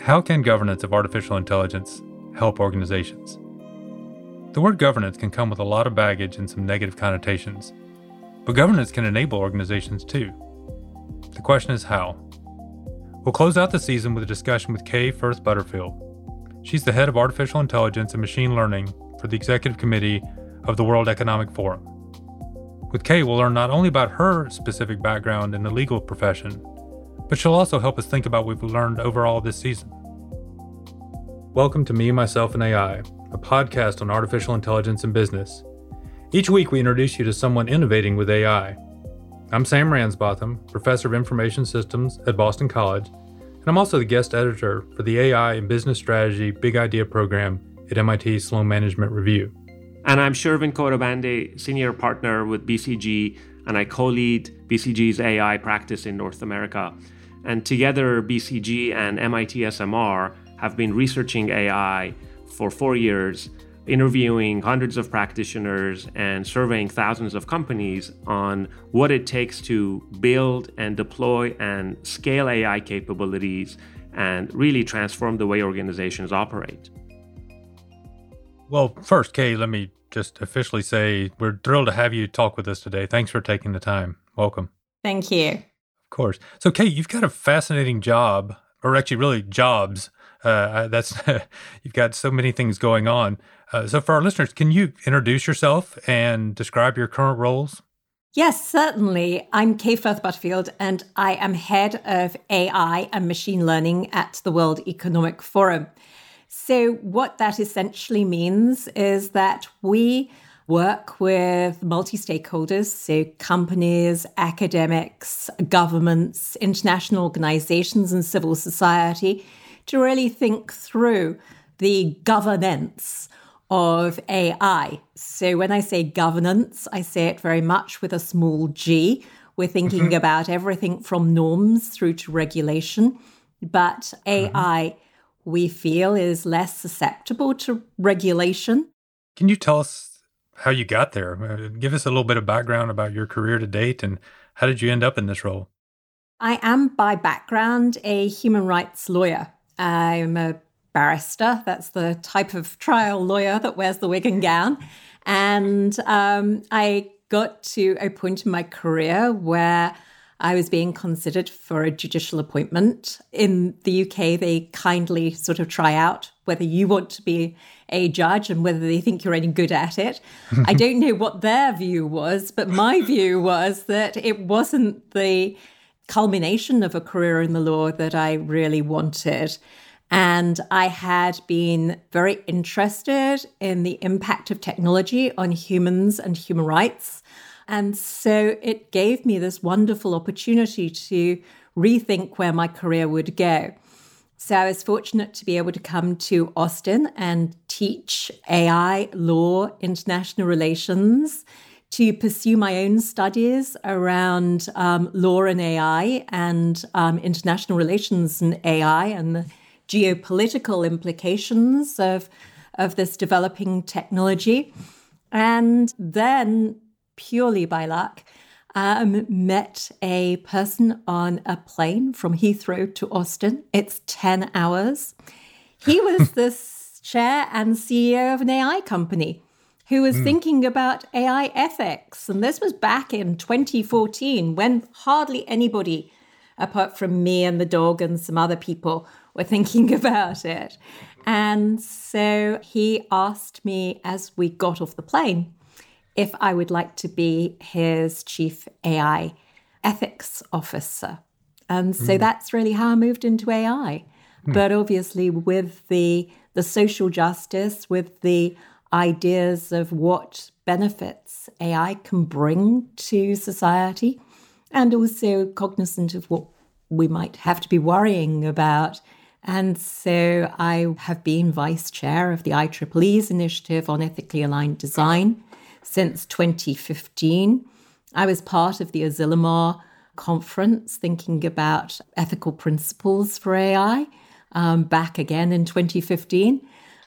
How can governance of artificial intelligence help organizations? The word governance can come with a lot of baggage and some negative connotations, but governance can enable organizations too. The question is how? We'll close out the season with a discussion with Kay Firth Butterfield. She's the head of artificial intelligence and machine learning for the executive committee of the World Economic Forum. With Kay, we'll learn not only about her specific background in the legal profession, but she'll also help us think about what we've learned overall this season. Welcome to Me, Myself, and AI, a podcast on artificial intelligence and business. Each week, we introduce you to someone innovating with AI. I'm Sam Ransbotham, Professor of Information Systems at Boston College, and I'm also the guest editor for the AI and Business Strategy Big Idea program at MIT Sloan Management Review. And I'm Shervin Khodabandeh, Senior Partner with BCG, and I co lead BCG's AI practice in North America. And together, BCG and MIT SMR have been researching AI for four years, interviewing hundreds of practitioners and surveying thousands of companies on what it takes to build and deploy and scale AI capabilities and really transform the way organizations operate. Well, first, Kay, let me just officially say we're thrilled to have you talk with us today. Thanks for taking the time. Welcome. Thank you. Of course. So, Kate, you've got a fascinating job, or actually, really jobs. Uh, that's you've got so many things going on. Uh, so, for our listeners, can you introduce yourself and describe your current roles? Yes, certainly. I'm Kay Firth Butterfield, and I am head of AI and machine learning at the World Economic Forum. So, what that essentially means is that we work with multi stakeholders, so companies, academics, governments, international organizations, and civil society, to really think through the governance of AI. So, when I say governance, I say it very much with a small g. We're thinking mm-hmm. about everything from norms through to regulation, but AI. Mm-hmm we feel is less susceptible to regulation. Can you tell us how you got there? Uh, give us a little bit of background about your career to date and how did you end up in this role? I am by background a human rights lawyer. I'm a barrister. That's the type of trial lawyer that wears the wig and gown. And um, I got to a point in my career where I was being considered for a judicial appointment. In the UK, they kindly sort of try out whether you want to be a judge and whether they think you're any good at it. I don't know what their view was, but my view was that it wasn't the culmination of a career in the law that I really wanted. And I had been very interested in the impact of technology on humans and human rights. And so it gave me this wonderful opportunity to rethink where my career would go. So I was fortunate to be able to come to Austin and teach AI, law, international relations, to pursue my own studies around um, law and AI and um, international relations and AI and the geopolitical implications of, of this developing technology. And then purely by luck, um, met a person on a plane from Heathrow to Austin. It's 10 hours. He was the chair and CEO of an AI company who was mm. thinking about AI ethics. And this was back in 2014 when hardly anybody, apart from me and the dog and some other people, were thinking about it. And so he asked me as we got off the plane if I would like to be his chief AI ethics officer. And so mm. that's really how I moved into AI. Mm. But obviously, with the, the social justice, with the ideas of what benefits AI can bring to society, and also cognizant of what we might have to be worrying about. And so I have been vice chair of the IEEE's initiative on ethically aligned design since 2015. I was part of the Asilomar conference thinking about ethical principles for AI um, back again in 2015.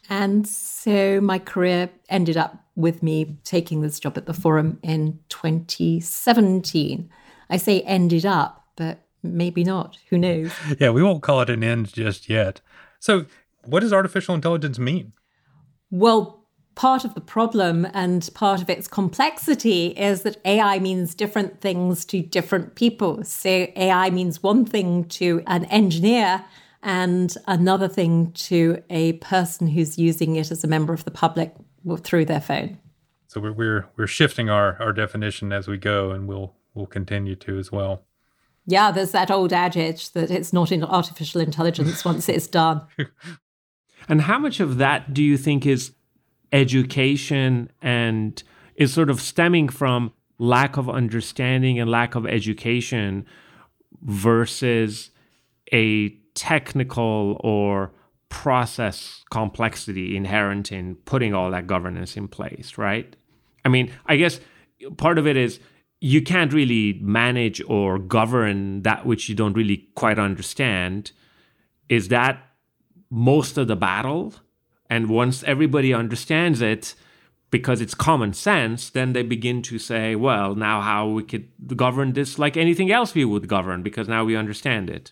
And so my career ended up with me taking this job at the forum in 2017. I say ended up, but maybe not. Who knows? yeah, we won't call it an end just yet. So, what does artificial intelligence mean? Well, part of the problem and part of its complexity is that AI means different things to different people. So, AI means one thing to an engineer and another thing to a person who's using it as a member of the public through their phone. So we're we're, we're shifting our, our definition as we go, and we'll we'll continue to as well. Yeah, there's that old adage that it's not in artificial intelligence once it's done. and how much of that do you think is education and is sort of stemming from lack of understanding and lack of education versus a technical or process complexity inherent in putting all that governance in place, right? I mean, I guess part of it is you can't really manage or govern that which you don't really quite understand. Is that most of the battle? And once everybody understands it, because it's common sense, then they begin to say, well, now how we could govern this like anything else we would govern, because now we understand it.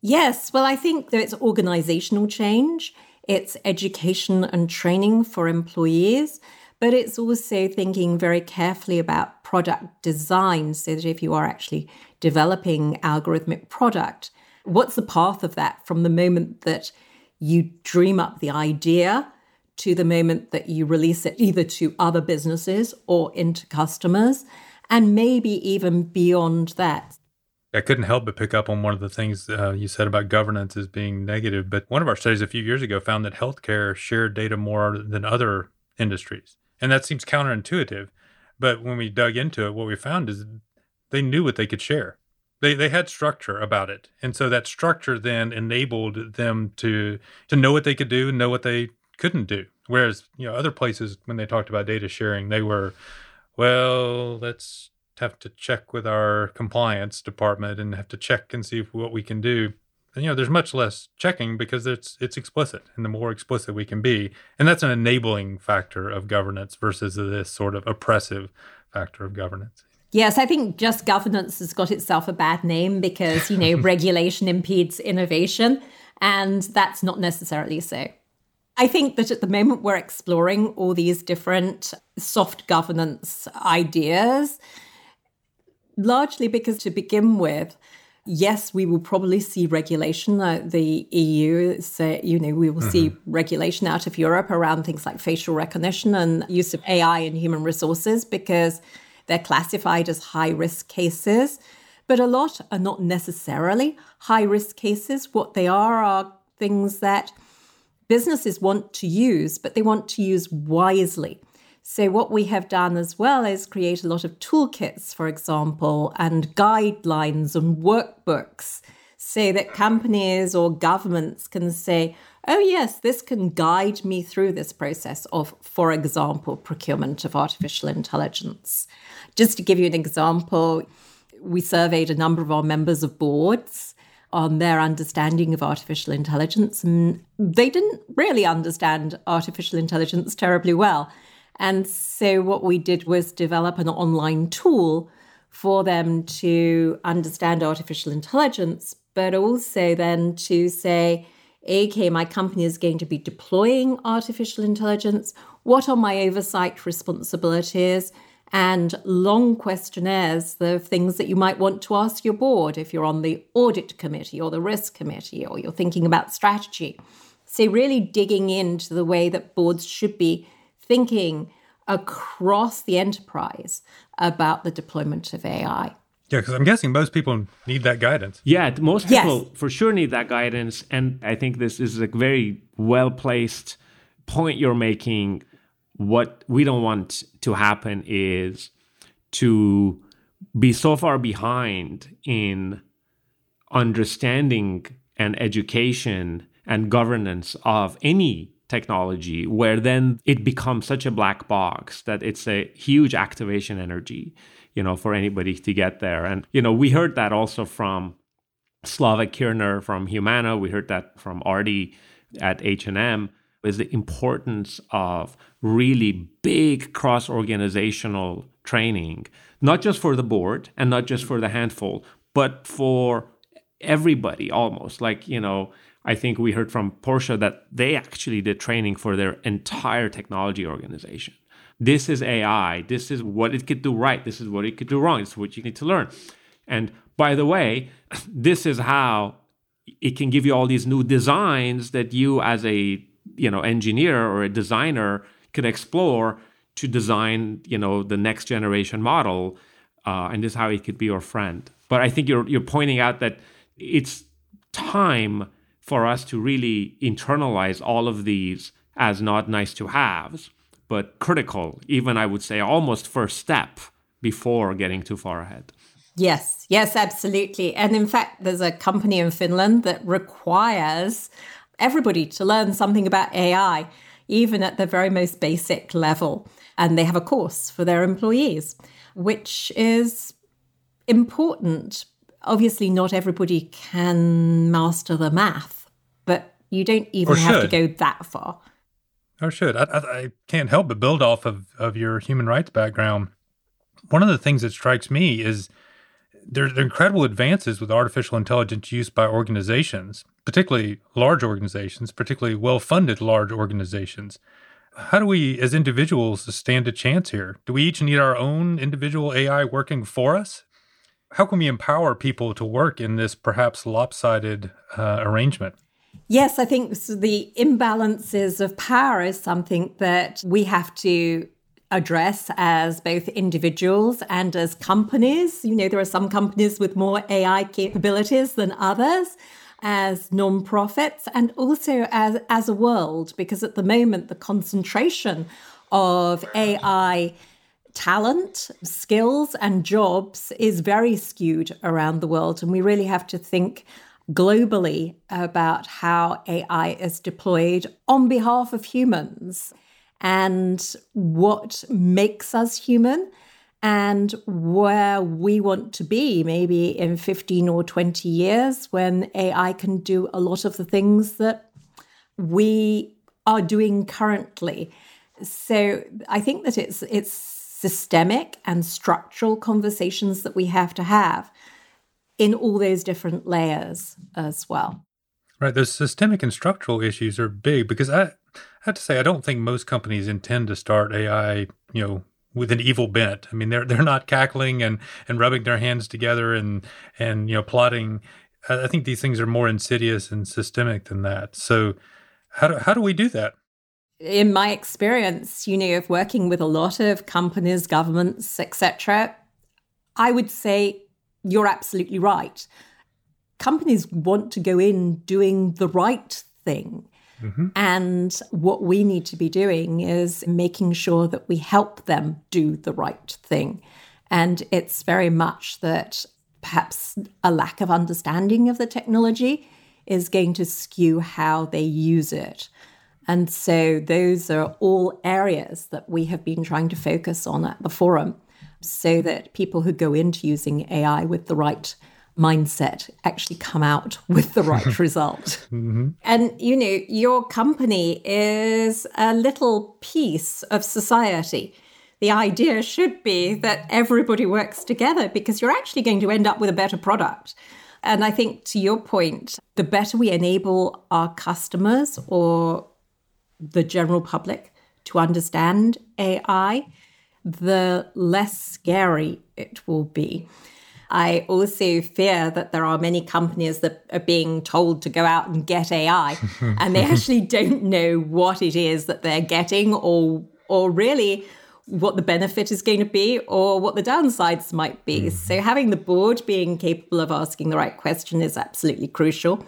Yes, well, I think that it's organizational change, it's education and training for employees, but it's also thinking very carefully about product design so that if you are actually developing algorithmic product, what's the path of that from the moment that you dream up the idea to the moment that you release it either to other businesses or into customers, and maybe even beyond that. I couldn't help but pick up on one of the things uh, you said about governance as being negative. But one of our studies a few years ago found that healthcare shared data more than other industries. And that seems counterintuitive. But when we dug into it, what we found is they knew what they could share. They, they had structure about it. And so that structure then enabled them to to know what they could do and know what they couldn't do. Whereas, you know, other places when they talked about data sharing, they were, well, let's have to check with our compliance department and have to check and see what we can do. And, you know, there's much less checking because it's it's explicit, and the more explicit we can be, and that's an enabling factor of governance versus this sort of oppressive factor of governance. Yes, I think just governance has got itself a bad name because, you know, regulation impedes innovation, and that's not necessarily so. I think that at the moment we're exploring all these different soft governance ideas largely because to begin with, yes, we will probably see regulation. Uh, the EU say, you know, we will mm-hmm. see regulation out of Europe around things like facial recognition and use of AI in human resources because they're classified as high risk cases. But a lot are not necessarily high risk cases. What they are are things that businesses want to use, but they want to use wisely. So, what we have done as well is create a lot of toolkits, for example, and guidelines and workbooks so that companies or governments can say, oh, yes, this can guide me through this process of, for example, procurement of artificial intelligence. Just to give you an example, we surveyed a number of our members of boards on their understanding of artificial intelligence, and they didn't really understand artificial intelligence terribly well. And so what we did was develop an online tool for them to understand artificial intelligence, but also then to say, okay, my company is going to be deploying artificial intelligence. What are my oversight responsibilities? And long questionnaires, the things that you might want to ask your board if you're on the audit committee or the risk committee or you're thinking about strategy. So, really digging into the way that boards should be thinking across the enterprise about the deployment of AI. Yeah, because I'm guessing most people need that guidance. Yeah, most people yes. for sure need that guidance. And I think this is a very well placed point you're making. What we don't want to happen is to be so far behind in understanding and education and governance of any technology where then it becomes such a black box that it's a huge activation energy you know for anybody to get there and you know we heard that also from Slava Kierner from Humana we heard that from Arti at H&M is the importance of really big cross organizational training not just for the board and not just for the handful but for everybody almost. Like, you know, I think we heard from Porsche that they actually did training for their entire technology organization. This is AI. This is what it could do right. This is what it could do wrong. It's what you need to learn. And by the way, this is how it can give you all these new designs that you as a you know engineer or a designer could explore to design you know the next generation model uh, and this is how it could be your friend but i think you're you're pointing out that it's time for us to really internalize all of these as not nice to haves but critical even i would say almost first step before getting too far ahead Yes, yes, absolutely. And in fact, there's a company in Finland that requires everybody to learn something about AI, even at the very most basic level. And they have a course for their employees, which is important. Obviously, not everybody can master the math, but you don't even have to go that far. Or should. I, I, I can't help but build off of, of your human rights background. One of the things that strikes me is there are incredible advances with artificial intelligence use by organizations, particularly large organizations, particularly well funded large organizations. How do we, as individuals, stand a chance here? Do we each need our own individual AI working for us? How can we empower people to work in this perhaps lopsided uh, arrangement? Yes, I think the imbalances of power is something that we have to address as both individuals and as companies. You know, there are some companies with more AI capabilities than others as nonprofits and also as, as a world, because at the moment, the concentration of AI talent, skills, and jobs is very skewed around the world. And we really have to think globally about how AI is deployed on behalf of humans and what makes us human and where we want to be maybe in 15 or 20 years when AI can do a lot of the things that we are doing currently. So I think that it's it's systemic and structural conversations that we have to have in all those different layers as well. Right, those systemic and structural issues are big because I have to say, I don't think most companies intend to start AI, you know, with an evil bent. I mean, they're they're not cackling and and rubbing their hands together and and you know plotting. I think these things are more insidious and systemic than that. So, how do how do we do that? In my experience, you know, of working with a lot of companies, governments, etc., I would say you're absolutely right. Companies want to go in doing the right thing. Mm-hmm. And what we need to be doing is making sure that we help them do the right thing. And it's very much that perhaps a lack of understanding of the technology is going to skew how they use it. And so those are all areas that we have been trying to focus on at the forum so that people who go into using AI with the right mindset actually come out with the right result. Mm-hmm. And, you know, your company is a little piece of society. The idea should be that everybody works together because you're actually going to end up with a better product. And I think to your point, the better we enable our customers or the general public to understand AI, the less scary it will be. I also fear that there are many companies that are being told to go out and get AI and they actually don't know what it is that they're getting or or really what the benefit is going to be or what the downsides might be. Mm. So having the board being capable of asking the right question is absolutely crucial.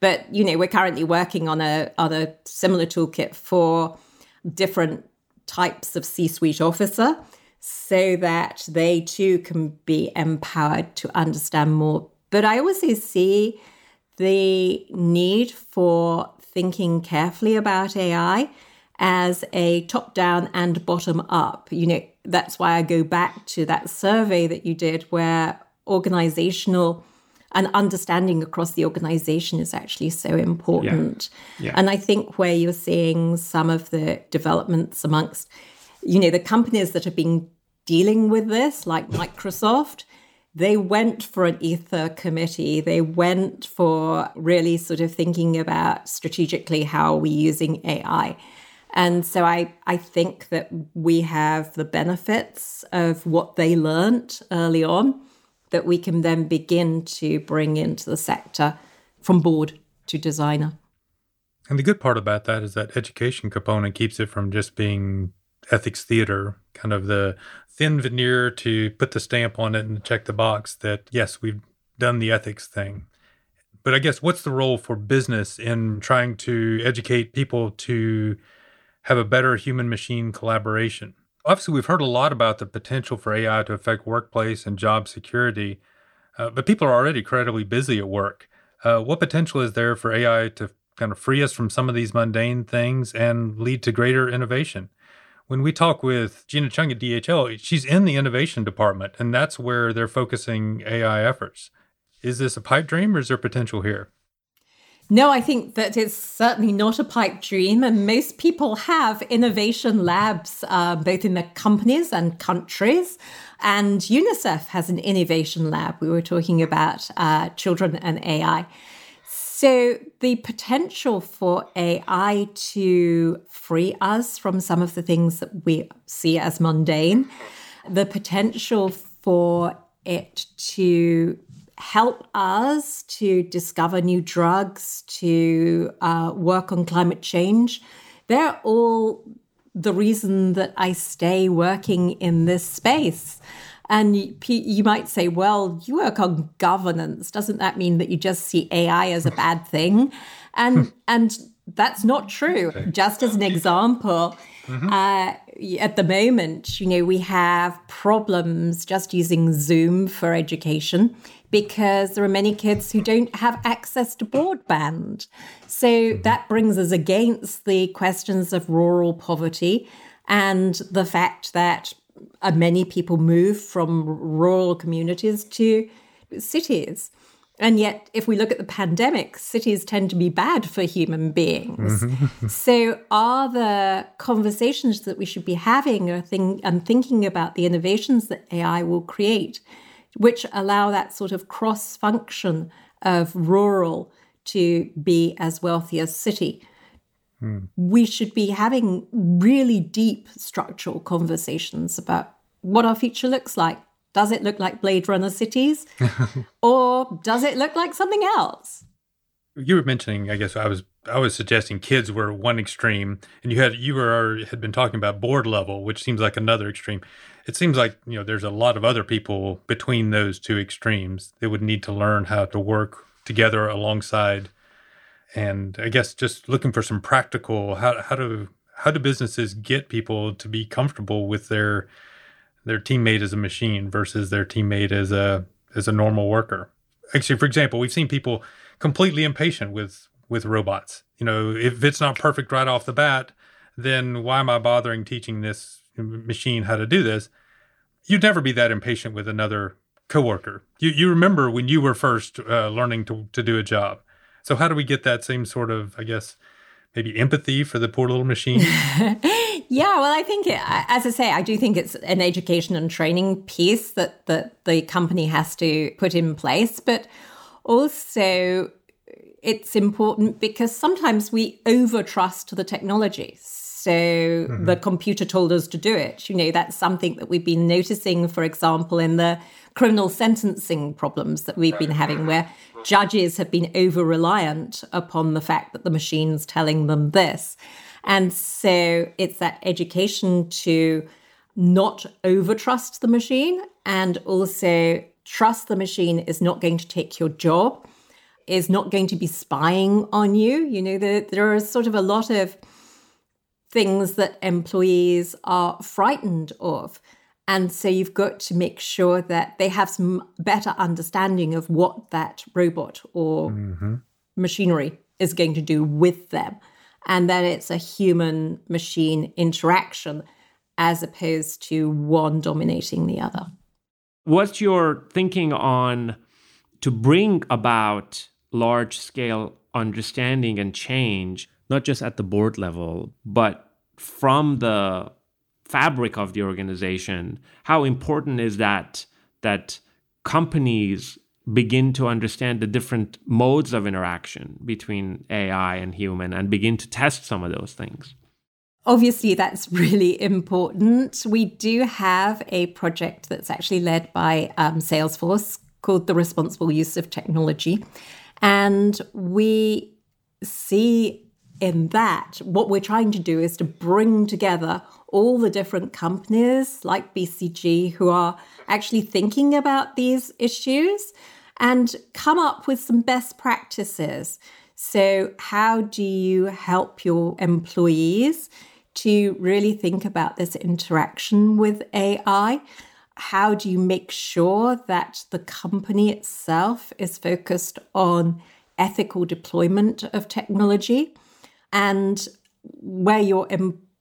But you know, we're currently working on a a similar toolkit for different types of C-suite officer so that they too can be empowered to understand more. But I also see the need for thinking carefully about AI as a top down and bottom up. You know, that's why I go back to that survey that you did where organizational and understanding across the organization is actually so important. Yeah. Yeah. And I think where you're seeing some of the developments amongst, you know, the companies that are being dealing with this, like Microsoft, they went for an Aether committee. They went for really sort of thinking about strategically how are we using AI. And so I, I think that we have the benefits of what they learned early on that we can then begin to bring into the sector from board to designer. And the good part about that is that education component keeps it from just being ethics theater, kind of the thin veneer to put the stamp on it and check the box that, yes, we've done the ethics thing. But I guess what's the role for business in trying to educate people to have a better human machine collaboration? Obviously, we've heard a lot about the potential for AI to affect workplace and job security, uh, but people are already incredibly busy at work. Uh, what potential is there for AI to kind of free us from some of these mundane things and lead to greater innovation? When we talk with Gina Chung at DHL, she's in the innovation department, and that's where they're focusing AI efforts. Is this a pipe dream or is there potential here? No, I think that it's certainly not a pipe dream. And most people have innovation labs, uh, both in their companies and countries. And UNICEF has an innovation lab. We were talking about uh, children and AI. So, the potential for AI to free us from some of the things that we see as mundane, the potential for it to help us to discover new drugs, to uh, work on climate change, they're all the reason that I stay working in this space. And you, might say, well, you work on governance. Doesn't that mean that you just see AI as a bad thing? And and that's not true. Just as an example, mm-hmm. uh, at the moment, you know, we have problems just using Zoom for education because there are many kids who don't have access to broadband. So mm-hmm. that brings us against the questions of rural poverty and the fact that uh, many people move from rural communities to cities. And yet, if we look at the pandemic, cities tend to be bad for human beings. Mm-hmm. so, are the conversations that we should be having or think, and thinking about the innovations that AI will create, which allow that sort of cross function of rural to be as wealthy as city? Mm. We should be having really deep structural conversations about what our future looks like. Does it look like Blade Runner cities? or does it look like something else? You were mentioning, I guess I was I was suggesting kids were one extreme, and you had you were had been talking about board level, which seems like another extreme. It seems like you know there's a lot of other people between those two extremes that would need to learn how to work together alongside and I guess just looking for some practical how how do how do businesses get people to be comfortable with their their teammate as a machine versus their teammate as a as a normal worker. Actually, for example, we've seen people completely impatient with with robots. You know, if it's not perfect right off the bat, then why am I bothering teaching this machine how to do this? You'd never be that impatient with another coworker. You you remember when you were first uh, learning to to do a job so how do we get that same sort of, I guess, maybe empathy for the poor little machine? yeah, well, I think, it, as I say, I do think it's an education and training piece that, that the company has to put in place. But also, it's important because sometimes we over trust the technology. So mm-hmm. the computer told us to do it. You know, that's something that we've been noticing, for example, in the criminal sentencing problems that we've been having, where judges have been over reliant upon the fact that the machine's telling them this. And so it's that education to not over trust the machine and also trust the machine is not going to take your job, is not going to be spying on you. You know, there, there are sort of a lot of things that employees are frightened of. And so you've got to make sure that they have some better understanding of what that robot or mm-hmm. machinery is going to do with them. And that it's a human machine interaction as opposed to one dominating the other. What's your thinking on to bring about large scale understanding and change, not just at the board level, but from the fabric of the organization how important is that that companies begin to understand the different modes of interaction between AI and human and begin to test some of those things? Obviously, that's really important. We do have a project that's actually led by um, Salesforce called the Responsible Use of Technology. And we see in that what we're trying to do is to bring together all the different companies like BCG who are actually thinking about these issues and come up with some best practices. So, how do you help your employees to really think about this interaction with AI? How do you make sure that the company itself is focused on ethical deployment of technology? And where your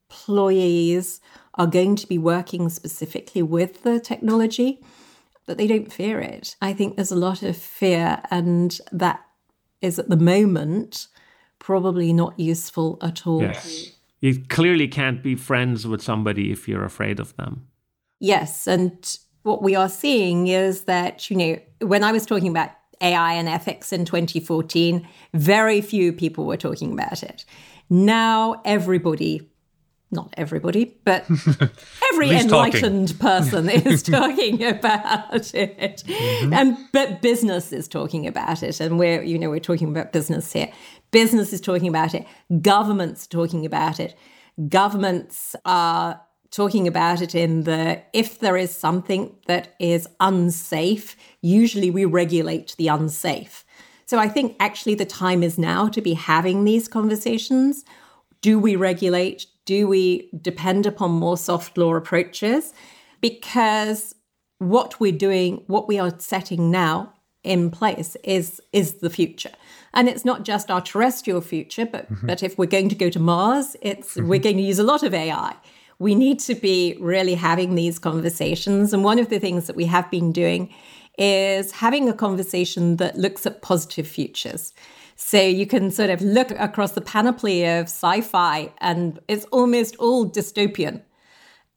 employees are going to be working specifically with the technology, that they don't fear it. I think there's a lot of fear, and that is at the moment probably not useful at all. Yes. You clearly can't be friends with somebody if you're afraid of them. Yes. And what we are seeing is that, you know, when I was talking about AI and ethics in 2014, very few people were talking about it. Now everybody not everybody, but every enlightened talking. person is talking about it. Mm-hmm. And but business is talking about it. And we're, you know, we're talking about business here. Business is talking about it. Governments talking about it. Governments are talking about it in the if there is something that is unsafe, usually we regulate the unsafe. So I think actually the time is now to be having these conversations. Do we regulate? Do we depend upon more soft law approaches? Because what we're doing, what we are setting now in place is is the future. And it's not just our terrestrial future, but mm-hmm. but if we're going to go to Mars, it's mm-hmm. we're going to use a lot of AI. We need to be really having these conversations. And one of the things that we have been doing is having a conversation that looks at positive futures. So you can sort of look across the panoply of sci fi, and it's almost all dystopian.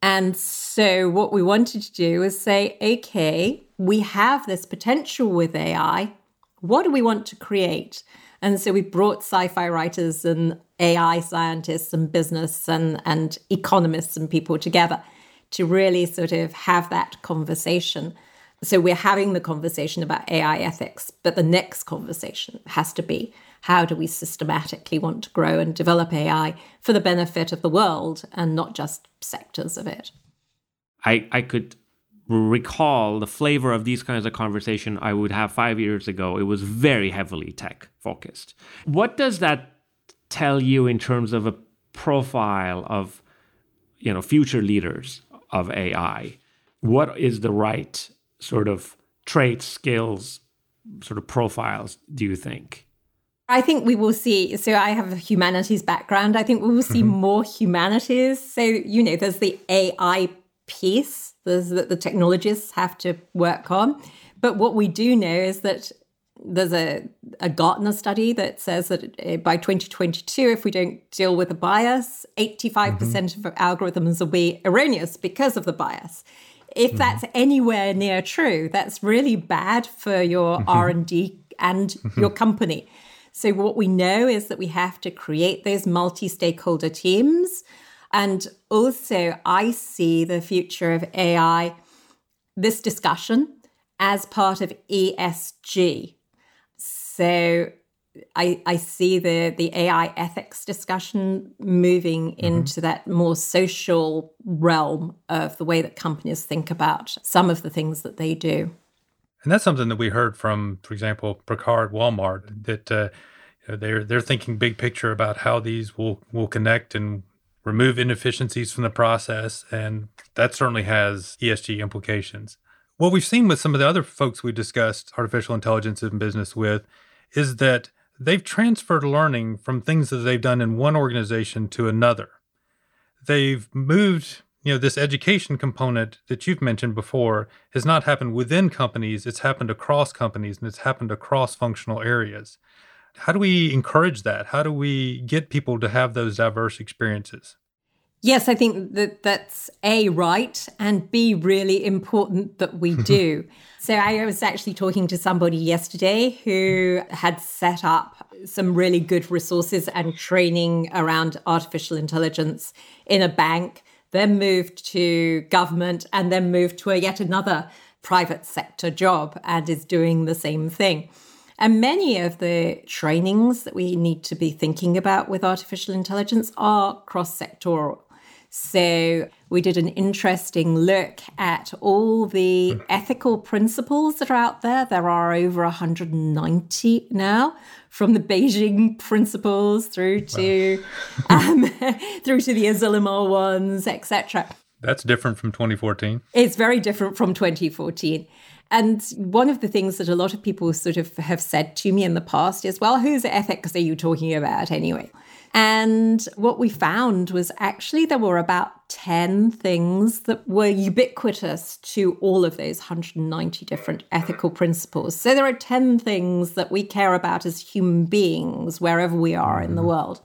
And so, what we wanted to do is say, okay, we have this potential with AI. What do we want to create? And so, we brought sci fi writers and AI scientists and business and, and economists and people together to really sort of have that conversation. So we're having the conversation about AI ethics, but the next conversation has to be how do we systematically want to grow and develop AI for the benefit of the world and not just sectors of it? I, I could recall the flavor of these kinds of conversation I would have five years ago. It was very heavily tech focused. What does that tell you in terms of a profile of you know future leaders of AI? What is the right sort of traits, skills, sort of profiles, do you think? I think we will see. So, I have a humanities background. I think we will see mm-hmm. more humanities. So, you know, there's the AI piece that the technologists have to work on. But what we do know is that there's a, a Gartner study that says that uh, by 2022, if we don't deal with the bias, 85% mm hmm of algorithms will be erroneous because of the bias if mm-hmm. that's anywhere near true, that's really bad for your mm-hmm. R and D and mm-hmm. your company. So what we know is that we have to create those multi-stakeholder teams, and also I see the future of AI, this discussion as part of ESG. So I, I see the, the AI ethics discussion moving mm-hmm. into that more social realm of the way that companies think about some of the things that they do. And that's something that we heard from, for example, Prakhar Walmart, that uh, you know, they're they're thinking big picture about how these will will connect and remove inefficiencies from the process, and that certainly has ESG implications. What we've seen with some of the other folks we discussed artificial intelligence in business with is that they've transferred learning from things that they've done in one organization to another. They've moved, you know, this education component that you've mentioned before has not happened within companies, it's happened across companies and it's happened across functional areas. How do we encourage that? How do we get people to have those diverse experiences? Yes, I think that that's A, right, and B, really important that we do. so I was actually talking to somebody yesterday who had set up some really good resources and training around artificial intelligence in a bank, then moved to government, and then moved to a yet another private sector job and is doing the same thing. And many of the trainings that we need to be thinking about with artificial intelligence are cross sectoral. So we did an interesting look at all the ethical principles that are out there. There are over 190 now, from the Beijing principles through to wow. um, through to the Asilomar ones, etc. That's different from 2014. It's very different from 2014. And one of the things that a lot of people sort of have said to me in the past is, well, whose ethics are you talking about anyway? And what we found was actually there were about 10 things that were ubiquitous to all of those 190 different ethical principles. So there are 10 things that we care about as human beings wherever we are in the mm-hmm. world.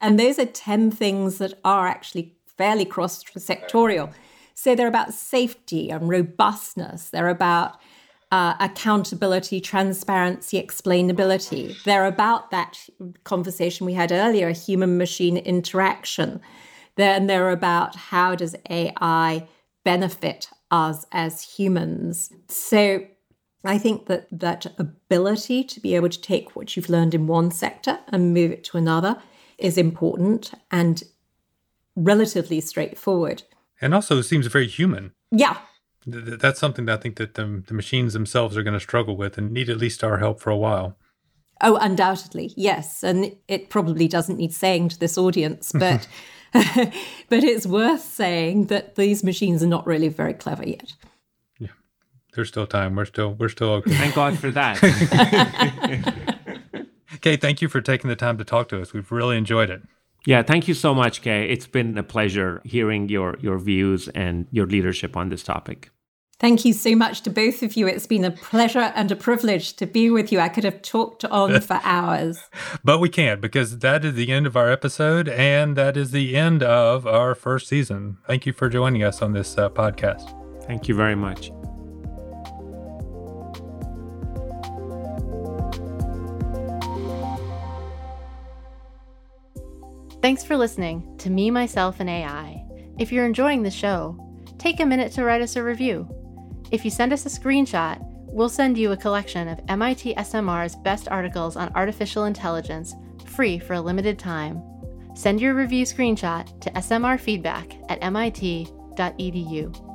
And those are 10 things that are actually fairly cross sectorial. So they're about safety and robustness, they're about uh, accountability, transparency, explainability. They're about that conversation we had earlier human machine interaction. Then they're about how does AI benefit us as humans. So I think that that ability to be able to take what you've learned in one sector and move it to another is important and relatively straightforward. And also seems very human. Yeah, that's something that I think that the, the machines themselves are going to struggle with and need at least our help for a while. Oh, undoubtedly, yes, and it probably doesn't need saying to this audience, but but it's worth saying that these machines are not really very clever yet. Yeah, there's still time. We're still we're still okay. Thank God for that. okay, thank you for taking the time to talk to us. We've really enjoyed it. Yeah, thank you so much, Kay. It's been a pleasure hearing your your views and your leadership on this topic. Thank you so much to both of you. It's been a pleasure and a privilege to be with you. I could have talked on for hours. but we can't because that is the end of our episode and that is the end of our first season. Thank you for joining us on this uh, podcast. Thank you very much. Thanks for listening to Me, Myself, and AI. If you're enjoying the show, take a minute to write us a review if you send us a screenshot, we'll send you a collection of MIT SMR's best articles on artificial intelligence free for a limited time. Send your review screenshot to smrfeedback at mit.edu.